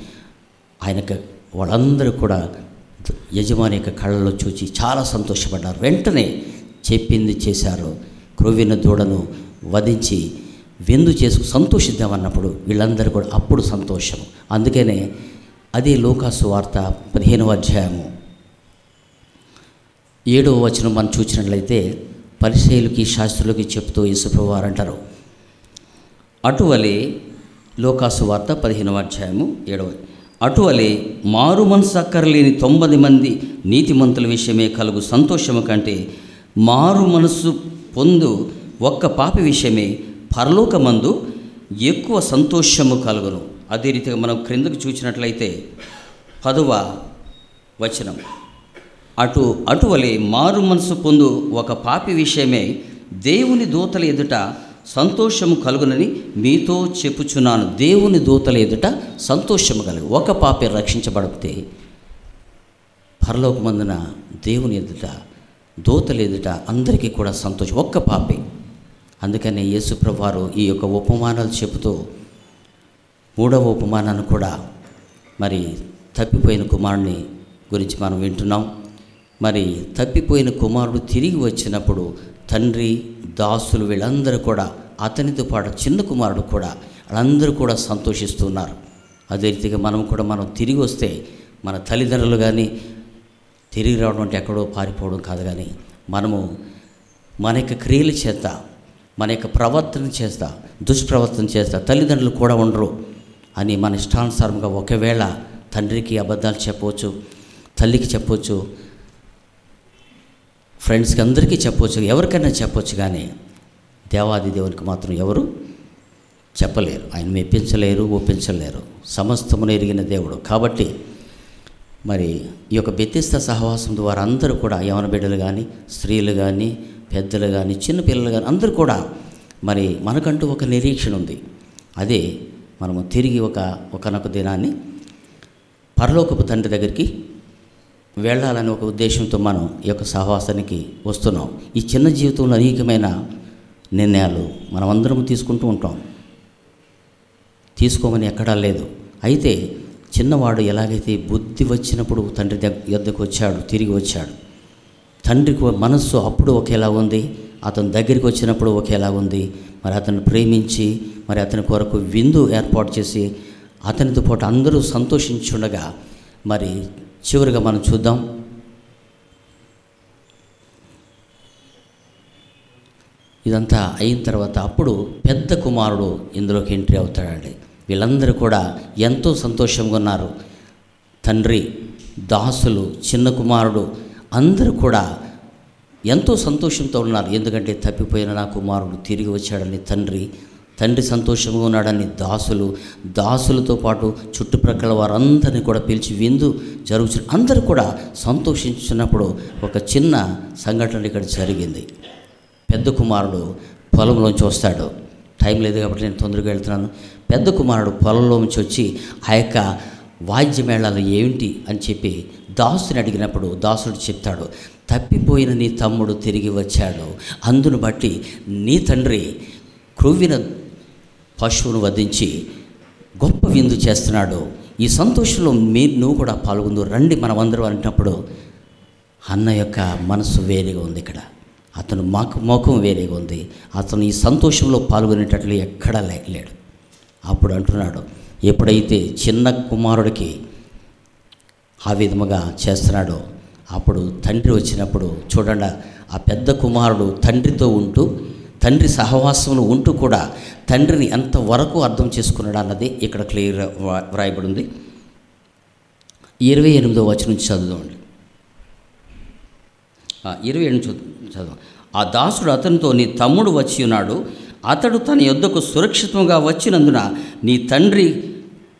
Speaker 1: ఆయనకు వాళ్ళందరూ కూడా యజమాని యొక్క కళ్ళలో చూచి చాలా సంతోషపడ్డారు. వెంటనే చెప్పింది చేశారు. క్రొవ్విన దూడను వధించి విందు చేసుకు సంతోషిద్దామన్నప్పుడు వీళ్ళందరూ కూడా అప్పుడు సంతోషం. అందుకనే అదే లోకాసు వార్త పదిహేనవ అధ్యాయము. ఏడవ వచనం మనం చూసినట్లయితే పరిశైలుకి శాస్త్రులకి చెప్తూ యేసుప్రభువారు అంటారు. అటువలే లోకాసు వార్త పదిహేనవ అధ్యాయము ఏడవ అటువలే మారు మనసు అక్కర్లేని తొమ్మిది మంది నీతిమంతుల విషయమే కలుగు సంతోషము కంటే మారు మనస్సు పొందు ఒక్క పాపి విషయమే పరలోకమందు ఎక్కువ సంతోషము కలుగును. అదే రీతిగా మనం క్రిందకు చూసినట్లయితే పదవ వచనం. అటు అటువలే మారు మనసు పొందు ఒక పాపి విషయమే దేవుని దూతల ఎదుట సంతోషము కలుగునని మీతో చెప్పుచున్నాను. దేవుని దూతల ఎదుట సంతోషము కలుగు. ఒక పాపి రక్షించబడితే పరలోకమందున దేవుని ఎదుట దూతల ఎదుట అందరికీ కూడా సంతోషం. ఒక్క పాపే. అందుకనే యేసుప్రభువారు ఈ యొక్క ఉపమానాలు చెబుతూ మూడవ ఉపమానాన్ని కూడా మరి తప్పిపోయిన కుమారుని గురించి మనం వింటున్నాం. మరి తప్పిపోయిన కుమారుడు తిరిగి వచ్చినప్పుడు తండ్రి దాసులు వీళ్ళందరూ కూడా అతనితో పాటు చిన్న కుమారుడు కూడా వాళ్ళందరూ కూడా సంతోషిస్తున్నారు అదే రీతిగా మనం కూడా మనం తిరిగి వస్తే మన తల్లిదండ్రులు కానీ తిరిగి రావడం అంటే ఎక్కడో పారిపోవడం కాదు కానీ మనము మన యొక్క క్రియల చేత మన యొక్క ప్రవర్తన చేస్తా దుష్ప్రవర్తన చేస్తా తల్లిదండ్రులు కూడా ఉండరు అని మన ఇష్టానుసారంగా ఒకవేళ తండ్రికి అబద్ధాలు చెప్పవచ్చు తల్లికి చెప్పవచ్చు ఫ్రెండ్స్కి అందరికీ చెప్పవచ్చు ఎవరికైనా చెప్పవచ్చు కానీ దేవాది దేవునికి మాత్రం ఎవరు చెప్పలేరు. ఆయన మెప్పించలేరు ఒప్పించలేరు. సమస్తమును ఎరిగిన దేవుడు. కాబట్టి మరి ఈ యొక్క వ్యతిస్త సహవాసం ద్వారా అందరూ కూడా యవన బిడ్డలు కానీ స్త్రీలు కానీ పెద్దలు కానీ చిన్నపిల్లలు కానీ అందరూ కూడా మరి మనకంటూ ఒక నిరీక్షణ ఉంది. అదే మనము తిరిగి ఒక ఒకనొక దినాన్ని పరలోకపు తండ్రి దగ్గరికి వెళ్ళాలని ఒక ఉద్దేశంతో మనం ఈ యొక్క సహవాసానికి వస్తున్నాం. ఈ చిన్న జీవితంలో అనేకమైన నిర్ణయాలు మనం అందరం తీసుకుంటూ ఉంటాం. తీసుకోమని ఎక్కడా లేదు. అయితే చిన్నవాడు ఎలాగైతే బుద్ధి వచ్చినప్పుడు తండ్రి దగ్గ యొద్దకు వచ్చాడు తిరిగి వచ్చాడు. తండ్రికి మనస్సు అప్పుడు ఒకేలా ఉంది అతని దగ్గరికి వచ్చినప్పుడు ఒకేలా ఉంది. మరి అతను ప్రేమించి మరి అతని కొరకు విందు ఏర్పాటు చేసి అతనితో పాటు అందరూ సంతోషించుండగా మరి చివరిగా మనం చూద్దాం. ఇదంతా అయిన తర్వాత అప్పుడు పెద్ద కుమారుడు ఇందులోకి ఎంట్రీ అవుతాడండి. వీళ్ళందరూ కూడా ఎంతో సంతోషంగా ఉన్నారు. తండ్రి దాసులు చిన్న కుమారుడు అందరూ కూడా ఎంతో సంతోషంతో ఉన్నారు. ఎందుకంటే తప్పిపోయిన నా కుమారుడు తిరిగి వచ్చాడని తండ్రి తండ్రి సంతోషంగా ఉన్నాడని దాసులు దాసులతో పాటు చుట్టుప్రక్కల వారందరినీ కూడా పిలిచి విందు జరుగుతు అందరూ కూడా సంతోషించున్నప్పుడు ఒక చిన్న సంఘటన ఇక్కడ జరిగింది. పెద్ద కుమారుడు పొలంలోంచి వస్తాడు. టైం లేదు కాబట్టి నేను తొందరగా వెళ్తున్నాను. పెద్ద కుమారుడు పొలంలోంచి వచ్చి ఆ యొక్క వాద్యమేళాలు ఏమిటి? అని చెప్పి దాసుని అడిగినప్పుడు దాసుడు చెప్తాడు తప్పిపోయిన నీ తమ్ముడు తిరిగి వచ్చాడు. అందును బట్టి నీ తండ్రి క్రొవ్విన పశువును వధించి గొప్ప విందు చేస్తున్నాడు. ఈ సంతోషంలో మీరు నువ్వు కూడా పాల్గొందు రండి మనం అందరం అంటున్నప్పుడు అన్న యొక్క మనసు వేరేగా ఉంది ఇక్కడ. అతను మాకు ముఖం వేరేగా ఉంది. అతను ఈ సంతోషంలో పాల్గొనేటట్లు ఎక్కడా లేకలేడు అప్పుడు అంటున్నాడు ఎప్పుడైతే చిన్న కుమారుడికి ఆ విధముగా చేస్తున్నాడో అప్పుడు తండ్రి వచ్చినప్పుడు చూడండి ఆ పెద్ద కుమారుడు తండ్రితో ఉంటూ తండ్రి సహవాసంలో ఉంటూ కూడా తండ్రిని ఎంతవరకు అర్థం చేసుకున్నాడు అన్నది ఇక్కడ క్లియర్ వ్రాయబడి ఉంది ఇరవై ఎనిమిదో వచనం నుంచి చదువుదామండి ఇరవై ఎనిమిది చదువు చదువు. ఆ దాసుడు అతనితో నీ తమ్ముడు వచ్చి ఉన్నాడు. అతడు తన యొద్దకు సురక్షితంగా వచ్చినందున నీ తండ్రి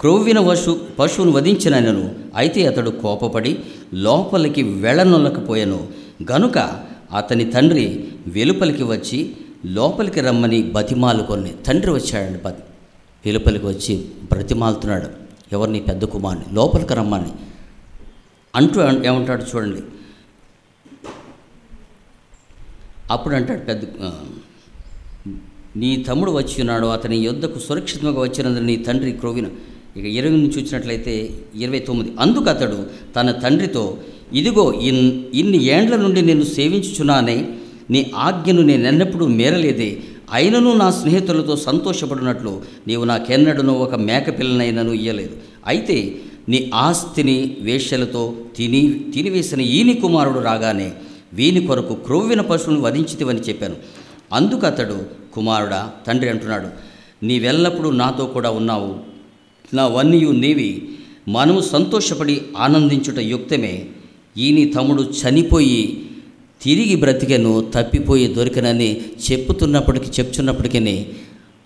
Speaker 1: క్రొవ్విన వశు పశువును వధించినను అయితే అతడు కోపపడి లోపలికి వెళ్ళనొల్లకపోయాను. గనుక అతని తండ్రి వెలుపలికి వచ్చి లోపలికి రమ్మని బతిమాలుకొని తండ్రి వచ్చాడండి బతి వెలుపలికి వచ్చి బ్రతిమాలుతున్నాడు. ఎవరిని? పెద్ద కుమార్ని. లోపలికి రమ్మని. అంటూ ఏమంటాడు చూడండి. అప్పుడు అంటాడు పెద్ద నీ తమ్ముడు వచ్చి ఉన్నాడు. అతని యుద్ధకు సురక్షితంగా వచ్చినందుకు నీ తండ్రి క్రొవిన ఇక ఇరవై నుంచి చూసినట్లయితే ఇరవై తొమ్మిది. అందుకు అతడు తన తండ్రితో ఇదిగో ఇన్ ఇన్ని ఏండ్ల నుండి నేను సేవించుచున్నానే నీ ఆజ్ఞను నేను ఎప్పుడూ మేరలేదే అయినను నా స్నేహితులతో సంతోషపడినట్లు నీవు నాకెన్నడను ఒక మేకపిల్లనైనను ఇయ్యలేదు. అయితే నీ ఆస్తిని వేష్యలతో తిని తినివేసిన ఈని కుమారుడు రాగానే వీని కొరకు క్రొవ్విన పశువును వధించితివని చెప్పాను. అందుకు అతడు కుమారుడా తండ్రి అంటున్నాడు నీవెల్లప్పుడూ నాతో కూడా ఉన్నావు. నా వన్యు నీవి మనము సంతోషపడి ఆనందించుట యుక్తమే. ఈని తమ్ముడు చనిపోయి తిరిగి బ్రతికెను తప్పిపోయి దొరికనని చెప్పుతున్నప్పటికీ చెప్తున్నప్పటికీ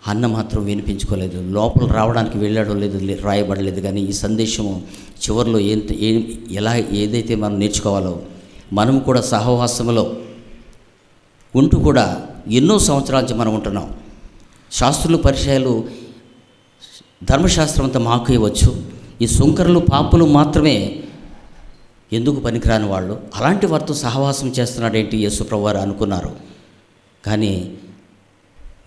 Speaker 1: అన్న మాత్రం వినిపించుకోలేదు. లోపల రావడానికి వెళ్ళాడో లేదు రాయబడలేదు. కానీ ఈ సందేశము చివరిలో ఏం ఏం ఎలా ఏదైతే మనం నేర్చుకోవాలో మనం కూడా సహవాసములో ఉంటూ కూడా ఎన్నో సంవత్సరాల నుంచి మనం ఉంటున్నాం. శాస్త్రులు పరిచయాలు ధర్మశాస్త్రం అంతా మాకు ఇవ్వచ్చు. ఈ సుంకరులు పాపులు మాత్రమే ఎందుకు పనికిరాని వాళ్ళు? అలాంటి వారితో సహవాసం చేస్తున్నాడేంటి యేసుప్రభు వారు అనుకున్నారు. కానీ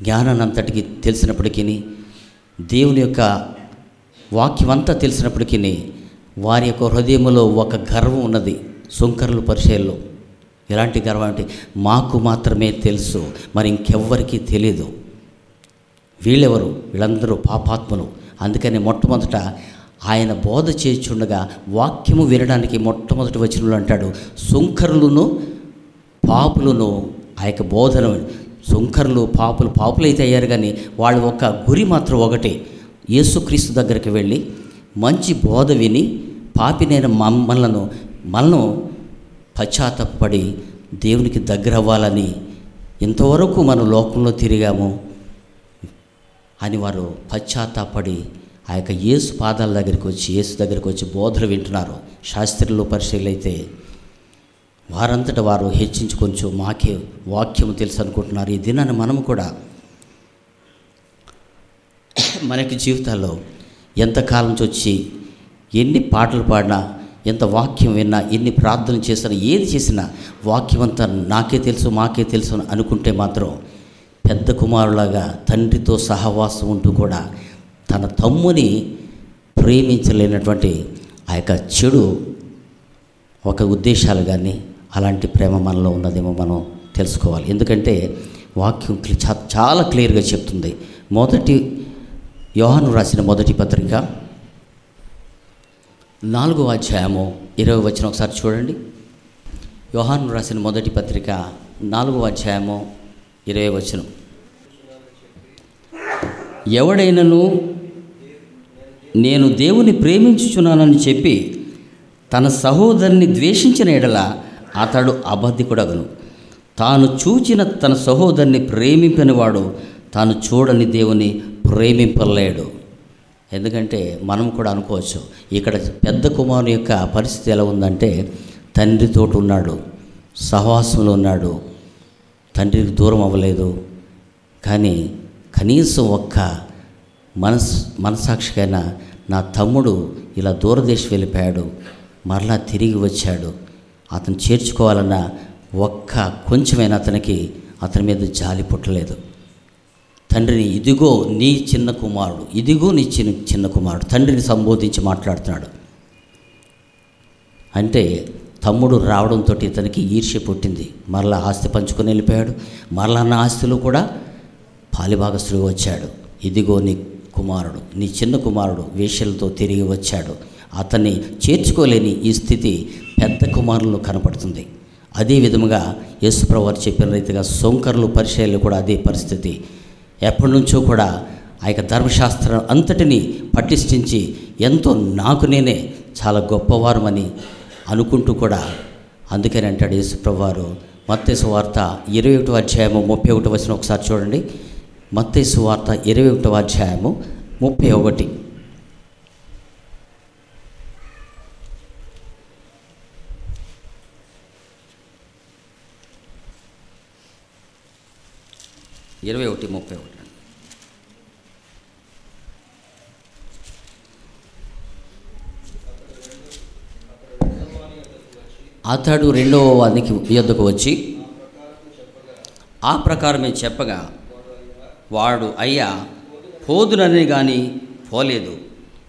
Speaker 1: జ్ఞానాన్నంతటికి తెలిసినప్పటికీ దేవుని యొక్క వాక్యం అంతా తెలిసినప్పటికీ వారి యొక్క హృదయంలో ఒక గర్వం ఉన్నది సుంకరులు పరిచయంలో ఎలాంటి గర్వం అంటే మాకు మాత్రమే తెలుసు మరి ఇంకెవ్వరికీ తెలియదు వీళ్ళెవరు? వీళ్ళందరూ పాపాత్ములు. అందుకని మొట్టమొదట ఆయన బోధ చేయుచుండగా వాక్యము వినడానికి మొట్టమొదటి వచనంలో అంటాడు సుంకరులను పాపులను ఆ యొక్క బోధన సుంకరులు పాపులు పాపులైతే అయ్యారు కానీ వాళ్ళ ఒక గురి మాత్రం ఒకటే. యేసుక్రీస్తు దగ్గరికి వెళ్ళి మంచి బోధ విని పాపినైన మమ్మలను మనను పశ్చాత్తపడి దేవునికి దగ్గర అవ్వాలని ఇంతవరకు మనం లోకంలో తిరిగాము అని వారు పశ్చాత్తాపడి ఆ యొక్క యేసు పాదాల దగ్గరికి వచ్చి యేసు దగ్గరికి వచ్చి బోధలు వింటున్నారు. శాస్త్రులు పరిశీలైతే అయితే వారంతట వారు హెచ్చించి కొంచెం మాకే వాక్యము తెలుసు అనుకుంటున్నారు. ఈ దినాన్ని మనము కూడా మనకి జీవితాల్లో ఎంతకాలం నుంచి వచ్చి ఎన్ని పాటలు పాడినా ఎంత వాక్యం విన్నా ఎన్ని ప్రార్థనలు చేసినా ఏది చేసినా వాక్యం అంతా నాకే తెలుసు మాకే తెలుసు అని అనుకుంటే మాత్రం పెద్ద కుమారులాగా తండ్రితో సహవాసం ఉంటూ కూడా తన తమ్ముని ప్రేమించలేనటువంటి ఆ యొక్క చెడు ఒక ఉద్దేశాలు కానీ అలాంటి ప్రేమ మనలో ఉన్నదేమో మనం తెలుసుకోవాలి. ఎందుకంటే వాక్యం చా- చాలా క్లియర్గా చెప్తుంది. మొదటి యోహాను రాసిన మొదటి పత్రిక నాలుగో అధ్యాయము ఇరవై వచ్చిన ఒకసారి చూడండి. యోహాను రాసిన మొదటి పత్రిక నాలుగో అధ్యాయము ఇరవై వచనం. ఎవడైనను నేను దేవుని ప్రేమించుచున్నానని చెప్పి తన సహోదరుని ద్వేషించిన ఎడల అతడు అబద్ధికుడగను. తాను చూచిన తన సహోదరుని ప్రేమింపనివాడు తాను చూడని దేవుని ప్రేమింపలేడు. ఎందుకంటే మనం కూడా అనుకోవచ్చు ఇక్కడ పెద్ద కుమారుని యొక్క పరిస్థితి ఎలా ఉందంటే తండ్రితో ఉన్నాడు సహవాసంలో ఉన్నాడు తండ్రికి దూరం అవ్వలేదు. కానీ కనీసం ఒక్క మనస్ మనసాక్షికైనా నా తమ్ముడు ఇలా దూరదేశం వెళ్ళిపోయాడు. మరలా తిరిగి వచ్చాడు. అతను చేర్చుకోవాలన్న ఒక్క కొంచెమైన అతనికి అతని మీద జాలి పుట్టలేదు. తండ్రిని ఇదిగో నీ చిన్న కుమారుడు ఇదిగో నీ చిన్న చిన్న కుమారుడు తండ్రిని సంబోధించి మాట్లాడుతున్నాడు. అంటే తమ్ముడు రావడంతో ఇతనికి ఈర్ష్య పుట్టింది. మరలా ఆస్తి పంచుకొని వెళ్ళిపోయాడు. మరలా నా ఆస్తిలో కూడా పాలిభాగస్తుడిగా వచ్చాడు. ఇదిగో నీ కుమారుడు నీ చిన్న కుమారుడు వేషలతో తిరిగి వచ్చాడు. అతన్ని చేర్చుకోలేని ఈ స్థితి పెద్ద కుమారులు కనపడుతుంది. అదే విధముగా యేసుప్రవారు చెప్పిన రీతిగా సోంకర్లు పరిచయాలు కూడా అదే పరిస్థితి. ఎప్పటి నుంచో కూడా ఆ యొక్క ధర్మశాస్త్రం అంతటిని పటిష్ఠించి ఎంతో నాకు నేనే చాలా గొప్పవారమని అనుకుంటూ కూడా అందుకని అంటాడు యేసుప్రవారు మత్తేసు వార్త ఇరవై ఒకటో అధ్యాయము ముప్పై ఒకటి వచ్చిన ఒకసారి చూడండి. మత్తేసు వార్త ఇరవై ఒకటవ అధ్యాయము ముప్పై ఒకటి. ఇరవై ఒకటి ముప్పై ఒకటి. అతడు రెండవ వానికి యొద్దకు వచ్చి ఆ ప్రకారమే చెప్పగా వాడు అయ్యా పోదునని కానీ పోలేదు.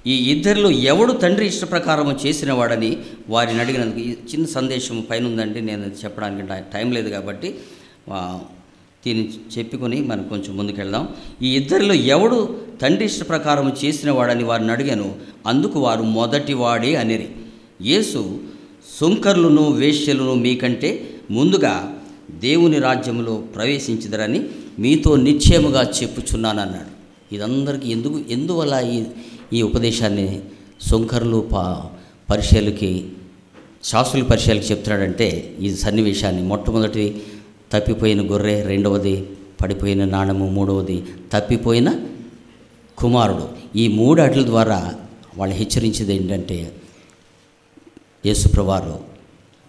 Speaker 1: ఈ ఇద్దరిలో ఎవడు తండ్రి ఇష్ట ప్రకారము చేసిన వాడని వారిని అడిగినందుకు ఈ చిన్న సందేశం పైన ఉందండి నేను అది చెప్పడానికి టైం లేదు కాబట్టి దీన్ని చెప్పుకొని మనం కొంచెం ముందుకెళ్దాం. ఈ ఇద్దరిలో ఎవడు తండ్రి ఇష్ట ప్రకారం చేసిన వాడని వారిని అడిగాను. అందుకు వారు మొదటి వాడే అనిరి. యేసు సుంకర్లను వేశ్యలను మీకంటే ముందుగా దేవుని రాజ్యంలో ప్రవేశించదరని మీతో నిశ్చయముగా చెప్పుచున్నానన్నాడు. ఇదందరికీ ఎందుకు ఎందువల్ల ఈ ఈ ఉపదేశాన్ని శంకరులు పా పరిశీలకి శాస్త్రుల పరిశీలకి చెప్తున్నాడంటే ఈ సన్నివేశాన్ని మొట్టమొదటి తప్పిపోయిన గొర్రె రెండవది పడిపోయిన నాణము మూడవది తప్పిపోయిన కుమారుడు. ఈ మూడు అట్ల ద్వారా వాళ్ళు హెచ్చరించేది ఏంటంటే యేసుప్రవారు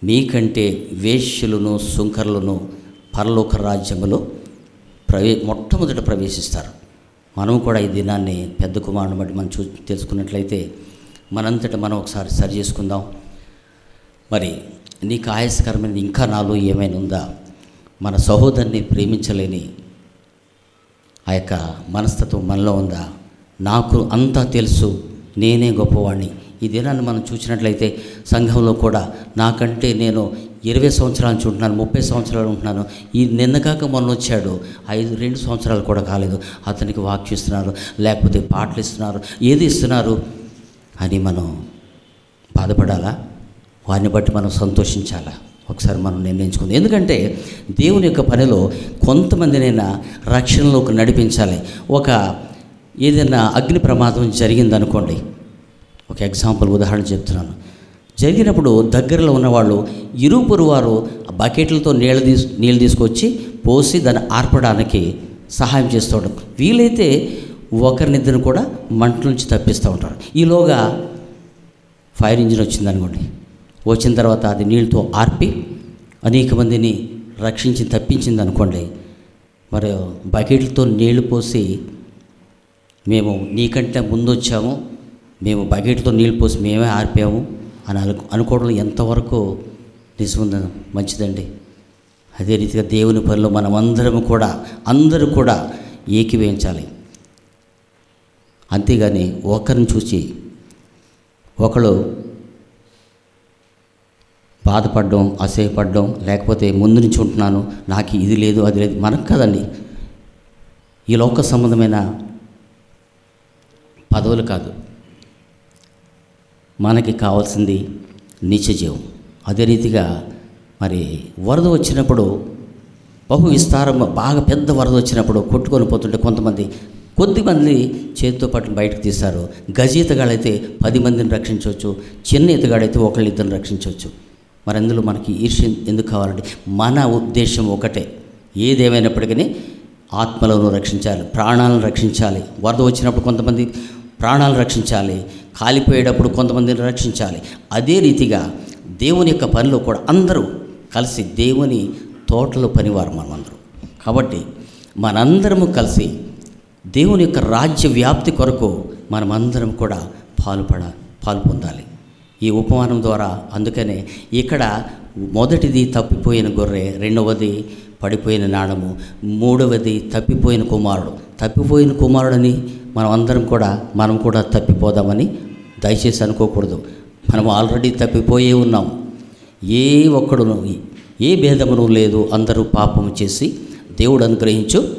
Speaker 1: మీకంటే వేశ్యులను శుంకర్లను పరలోక రాజ్యములో ప్రవే మొట్టమొదట ప్రవేశిస్తారు. మనం కూడా ఈ దినాన్ని పెద్ద కుమారుని బట్టి మనం చూ తెలుసుకున్నట్లయితే మనంతట మనం ఒకసారి సరి చేసుకుందాం. మరి నీకు ఆయాసకరమైనది ఇంకా నాలో ఏమైనా ఉందా? మన సహోదరుని ప్రేమించలేని ఆ యొక్క మనస్తత్వం మనలో ఉందా? నాకు అంతా తెలుసు నేనే గొప్పవాడిని ఈ దినాన్ని మనం చూసినట్లయితే సంఘంలో కూడా నాకంటే నేను ఇరవై సంవత్సరాల నుంచి ఉంటున్నాను ముప్పై సంవత్సరాలు ఉంటున్నాను. ఈ నిన్నగాక మొన్న వచ్చాడు. ఐదు రెండు సంవత్సరాలు కూడా కాలేదు. అతనికి వాక్యం ఇస్తున్నారు లేకపోతే పాటలు ఇస్తున్నారు ఏది ఇస్తున్నారు? అని మనం బాధపడాలా? వారిని బట్టి మనం సంతోషించాలా? ఒకసారి మనం నిర్ణయించుకుంది. ఎందుకంటే దేవుని యొక్క పనిలో కొంతమందినైనా రక్షణలోకి నడిపించాలి. ఒక ఏదైనా అగ్ని ప్రమాదం జరిగిందనుకోండి. ఒక ఎగ్జాంపుల్ ఉదాహరణ చెప్తున్నాను. జరిగినప్పుడు దగ్గరలో ఉన్నవాళ్ళు ఇరుపురు వారు బకెట్లతో నీళ్ళు తీసు నీళ్ళు తీసుకొచ్చి పోసి దాన్ని ఆర్పడానికి సహాయం చేస్తూ వీలైతే ఒకరినిద్దరిని కూడా మంట నుంచి తప్పిస్తూ ఉంటారు. ఈలోగా ఫైర్ ఇంజిన్ వచ్చింది అనుకోండి. వచ్చిన తర్వాత అది నీళ్ళతో ఆర్పి అనేక మందిని రక్షించి తప్పించింది అనుకోండి. మరి బకెట్లతో నీళ్ళు పోసి మేము నీకంటే ముందు వచ్చాము మేము బకెట్తో నీళ్ళు పోసి మేమే ఆర్పాము. అని అను అనుకోవడం ఎంతవరకు నిజముంద? మంచిదండి. అదే రీతిగా దేవుని పనిలో మనమందరం కూడా అందరూ కూడా ఏకీవేయించాలి అంతేగాని ఒకరిని చూసి ఒకళ్ళు బాధపడడం అసహ్యపడడం లేకపోతే ముందు నుంచి ఉంటున్నాను నాకు ఇది లేదు అది లేదు మనకు కదండి. ఈ లోక సంబంధమైన పదవులు కాదు. మనకి కావాల్సింది నిత్యజీవం అదే రీతిగా మరి వరద వచ్చినప్పుడు బహు విస్తారం బాగా పెద్ద వరద వచ్చినప్పుడు కొట్టుకొని పోతుంటే కొంతమంది కొద్దిమంది చేతితో పట్టు బయటకు తీస్తారు గజ ఈతగాడైతే పది మందిని రక్షించవచ్చు చిన్న ఈతగాడైతే ఒకళ్ళు ఇద్దరిని రక్షించవచ్చు. మరి అందులో మనకి ఈర్ష్య ఎందుకు కావాలంటే మన ఉద్దేశం ఒకటే. ఏదేమైనప్పటికీ ఆత్మలను రక్షించాలి ప్రాణాలను రక్షించాలి. వరద వచ్చినప్పుడు కొంతమంది ప్రాణాలను రక్షించాలి కాలిపోయేటప్పుడు కొంతమందిని రక్షించాలి. అదే రీతిగా దేవుని యొక్క పనిలో కూడా అందరూ కలిసి దేవుని తోటలో పనివారు మనమందరం. కాబట్టి మనందరము కలిసి దేవుని యొక్క రాజ్య వ్యాప్తి కొరకు మనమందరం కూడా పాల్పడ పాలు పొందాలి ఈ ఉపమానం ద్వారా అందుకనే ఇక్కడ మొదటిది తప్పిపోయిన గొర్రె రెండవది పడిపోయిన నాణము మూడవది తప్పిపోయిన కుమారుడు. తప్పిపోయిన కుమారుడని మనం అందరం కూడా మనం కూడా తప్పిపోదామని దయచేసి అనుకోకూడదు. మనం ఆల్రెడీ తప్పిపోయే ఉన్నాం. ఏ ఒక్కడును ఏ భేదమును లేదు. అందరూ పాపము చేసి దేవుడు అనుగ్రహించు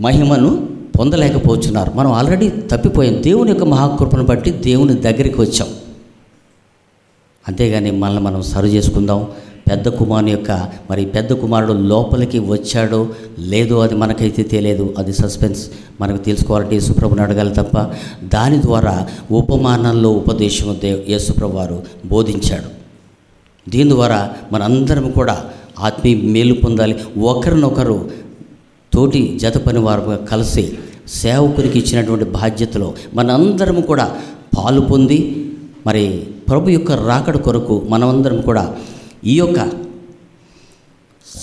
Speaker 1: మహిమను పొందలేకపోతున్నారు. మనం ఆల్రెడీ తప్పిపోయాం. దేవుని యొక్క మహాకృపను బట్టి దేవుని దగ్గరికి వచ్చాం. అంతేగాని మనల్ని మనం సరి చేసుకుందాం. పెద్ద కుమారుని యొక్క మరి పెద్ద కుమారుడు లోపలికి వచ్చాడో లేదో అది మనకైతే తెలియదు. అది సస్పెన్స్ మనకు తెలుసుకోవాలంటే యేసుప్రభుని అడగాలి తప్ప దాని ద్వారా ఉపమానంలో ఉపదేశం దే యేసుప్రభు వారు బోధించాడు. దీని ద్వారా మనందరం కూడా ఆత్మీయ మేలు పొందాలి. ఒకరినొకరు తోటి జత పని వారు కలిసి సేవకునికి ఇచ్చినటువంటి బాధ్యతలో మనందరం కూడా పాలు పొంది మరి ప్రభు యొక్క రాకడ కొరకు మనమందరం కూడా ఈ యొక్క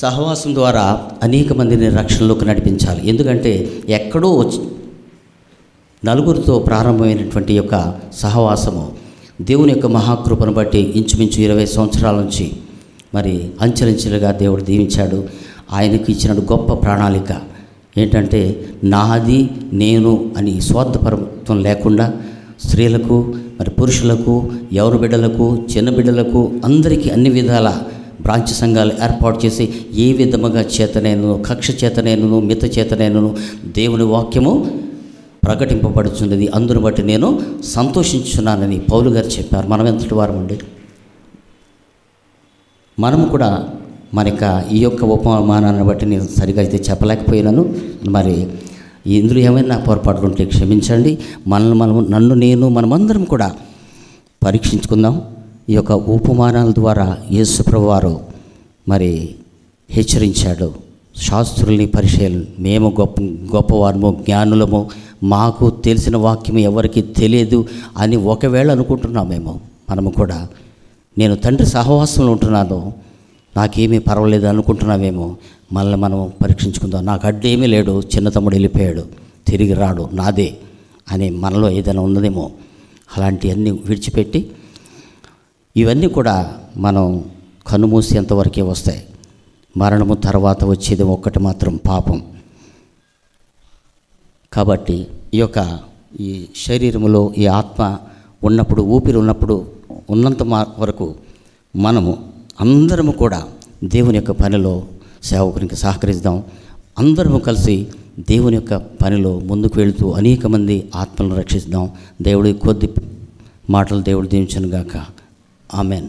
Speaker 1: సహవాసం ద్వారా అనేక మందిని రక్షణలోకి నడిపించాలి. ఎందుకంటే ఎక్కడో నలుగురితో ప్రారంభమైనటువంటి యొక్క సహవాసము దేవుని యొక్క మహాకృపను బట్టి ఇంచుమించు ఇరవై సంవత్సరాల నుంచి మరి అంచెలంచెలుగా దేవుడు దీవించాడు. ఆయనకు ఇచ్చిన గొప్ప ప్రణాళిక ఏంటంటే నాది నేను అని స్వార్థపరత్వం లేకుండా స్త్రీలకు మరి పురుషులకు ఎవరు బిడ్డలకు చిన్న బిడ్డలకు అందరికీ అన్ని విధాల బ్రాంచ్ సంఘాలు ఏర్పాటు చేసి ఏ విధముగా చేతనైనను కక్ష చేతనైనను మిత చేతనైనను దేవుని వాక్యము ప్రకటింపబడుచున్నది. అందును బట్టి నేను సంతోషించున్నానని పౌలు గారు చెప్పారు. మనం ఎంతటి వారమండి? మనం కూడా మన ఈ యొక్క ఉపమానాన్ని బట్టి నేను సరిగా అయితే చెప్పలేకపోయినాను. మరి ఇందులో ఏమైనా పొరపాట్లు ఉంటే క్షమించండి. మనల్ని మనం నన్ను నేను మనమందరం కూడా పరీక్షించుకుందాం. ఈ యొక్క ఉపమానాల ద్వారా యేసుప్రభువారు మరి హెచ్చరించాడు. శాస్త్రుల్ని పరిచయాలు మేము గొప్ప గొప్పవారము జ్ఞానులము మాకు తెలిసిన వాక్యం ఎవరికి తెలియదు అని ఒకవేళ అనుకుంటున్నామేమో మనము కూడా. నేను తండ్రి సహవాసంలో ఉంటున్నాను. నాకేమీ పర్వాలేదు అనుకుంటున్నామేమో మళ్ళీ మనం పరీక్షించుకుందాం. నాకు అడ్డేమీ లేడు చిన్న తమ్ముడు వెళ్ళిపోయాడు తిరిగి రాడు నాదే అని మనలో ఏదైనా ఉన్నదేమో అలాంటివన్నీ విడిచిపెట్టి ఇవన్నీ కూడా మనం కన్నుమూసేంతవరకే వస్తాయి. మరణము తర్వాత వచ్చేది ఒక్కటి మాత్రం పాపం. కాబట్టి ఈ యొక్క ఈ శరీరములో ఈ ఆత్మ ఉన్నప్పుడు ఊపిరి ఉన్నప్పుడు ఉన్నంత మా వరకు మనము అందరము కూడా దేవుని యొక్క పనిలో సేవకునికి సహకరిద్దాం అందరము కలిసి దేవుని యొక్క పనిలో ముందుకు వెళుతూ అనేక మంది ఆత్మలను రక్షిద్దాం దేవుడి కొద్ది మాటలు దేవుడు దీవించను గాక ఆమెన్.